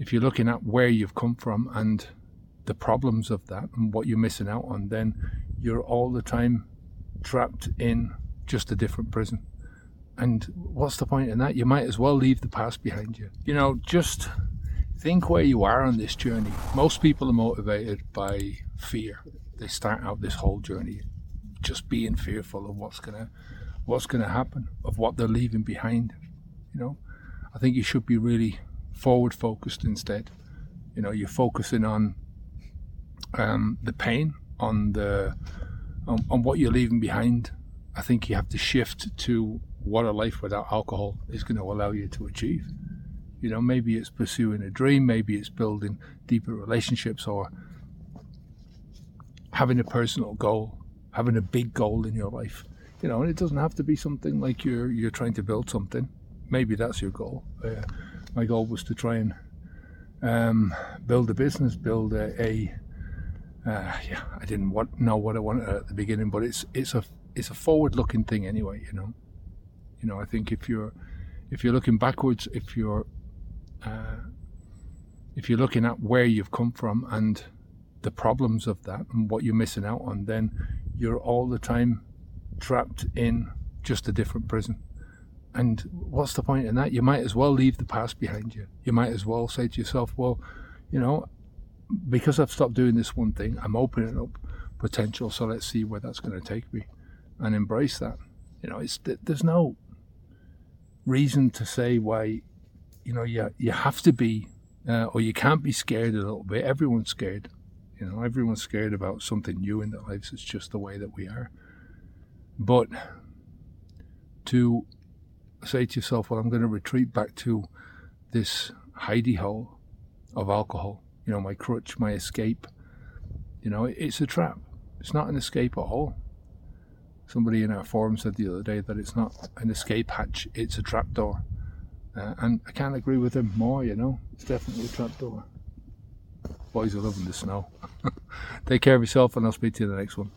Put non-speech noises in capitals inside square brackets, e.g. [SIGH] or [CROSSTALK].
if you're looking at where you've come from and the problems of that and what you're missing out on, then you're all the time trapped in just a different prison. And what's the point in that? You might as well leave the past behind you. You know, just think where you are on this journey. Most people are motivated by fear. They start out this whole journey just being fearful of what's gonna what's gonna happen, of what they're leaving behind. You know, I think you should be really forward focused instead. You know, you're focusing on um, the pain, on the on, on what you're leaving behind. I think you have to shift to what a life without alcohol is going to allow you to achieve. You know, maybe it's pursuing a dream, maybe it's building deeper relationships, or having a personal goal, having a big goal in your life. You know, and it doesn't have to be something like you're you're trying to build something. Maybe that's your goal. Uh, my goal was to try and um, build a business, build a, a uh, yeah, I didn't want, know what I wanted at the beginning, but it's it's a it's a forward-looking thing anyway. You know, you know. I think if you're if you're looking backwards, if you're uh, if you're looking at where you've come from and the problems of that and what you're missing out on, then you're all the time trapped in just a different prison. And what's the point in that? You might as well leave the past behind you. You might as well say to yourself, well, you know, because I've stopped doing this one thing, I'm opening up potential. So let's see where that's going to take me and embrace that. You know, it's there's no reason to say why, you know, you, you have to be uh, or you can't be scared a little bit. Everyone's scared. You know, everyone's scared about something new in their lives. It's just the way that we are. But to say to yourself, well, I'm going to retreat back to this hidey hole of alcohol, you know, my crutch, my escape, you know, it's a trap. It's not an escape at all. Somebody in our forum said the other day that it's not an escape hatch, it's a trapdoor. Uh, and I can't agree with him more, you know. It's definitely a trapdoor. Boys are loving the snow. [LAUGHS] Take care of yourself, and I'll speak to you in the next one.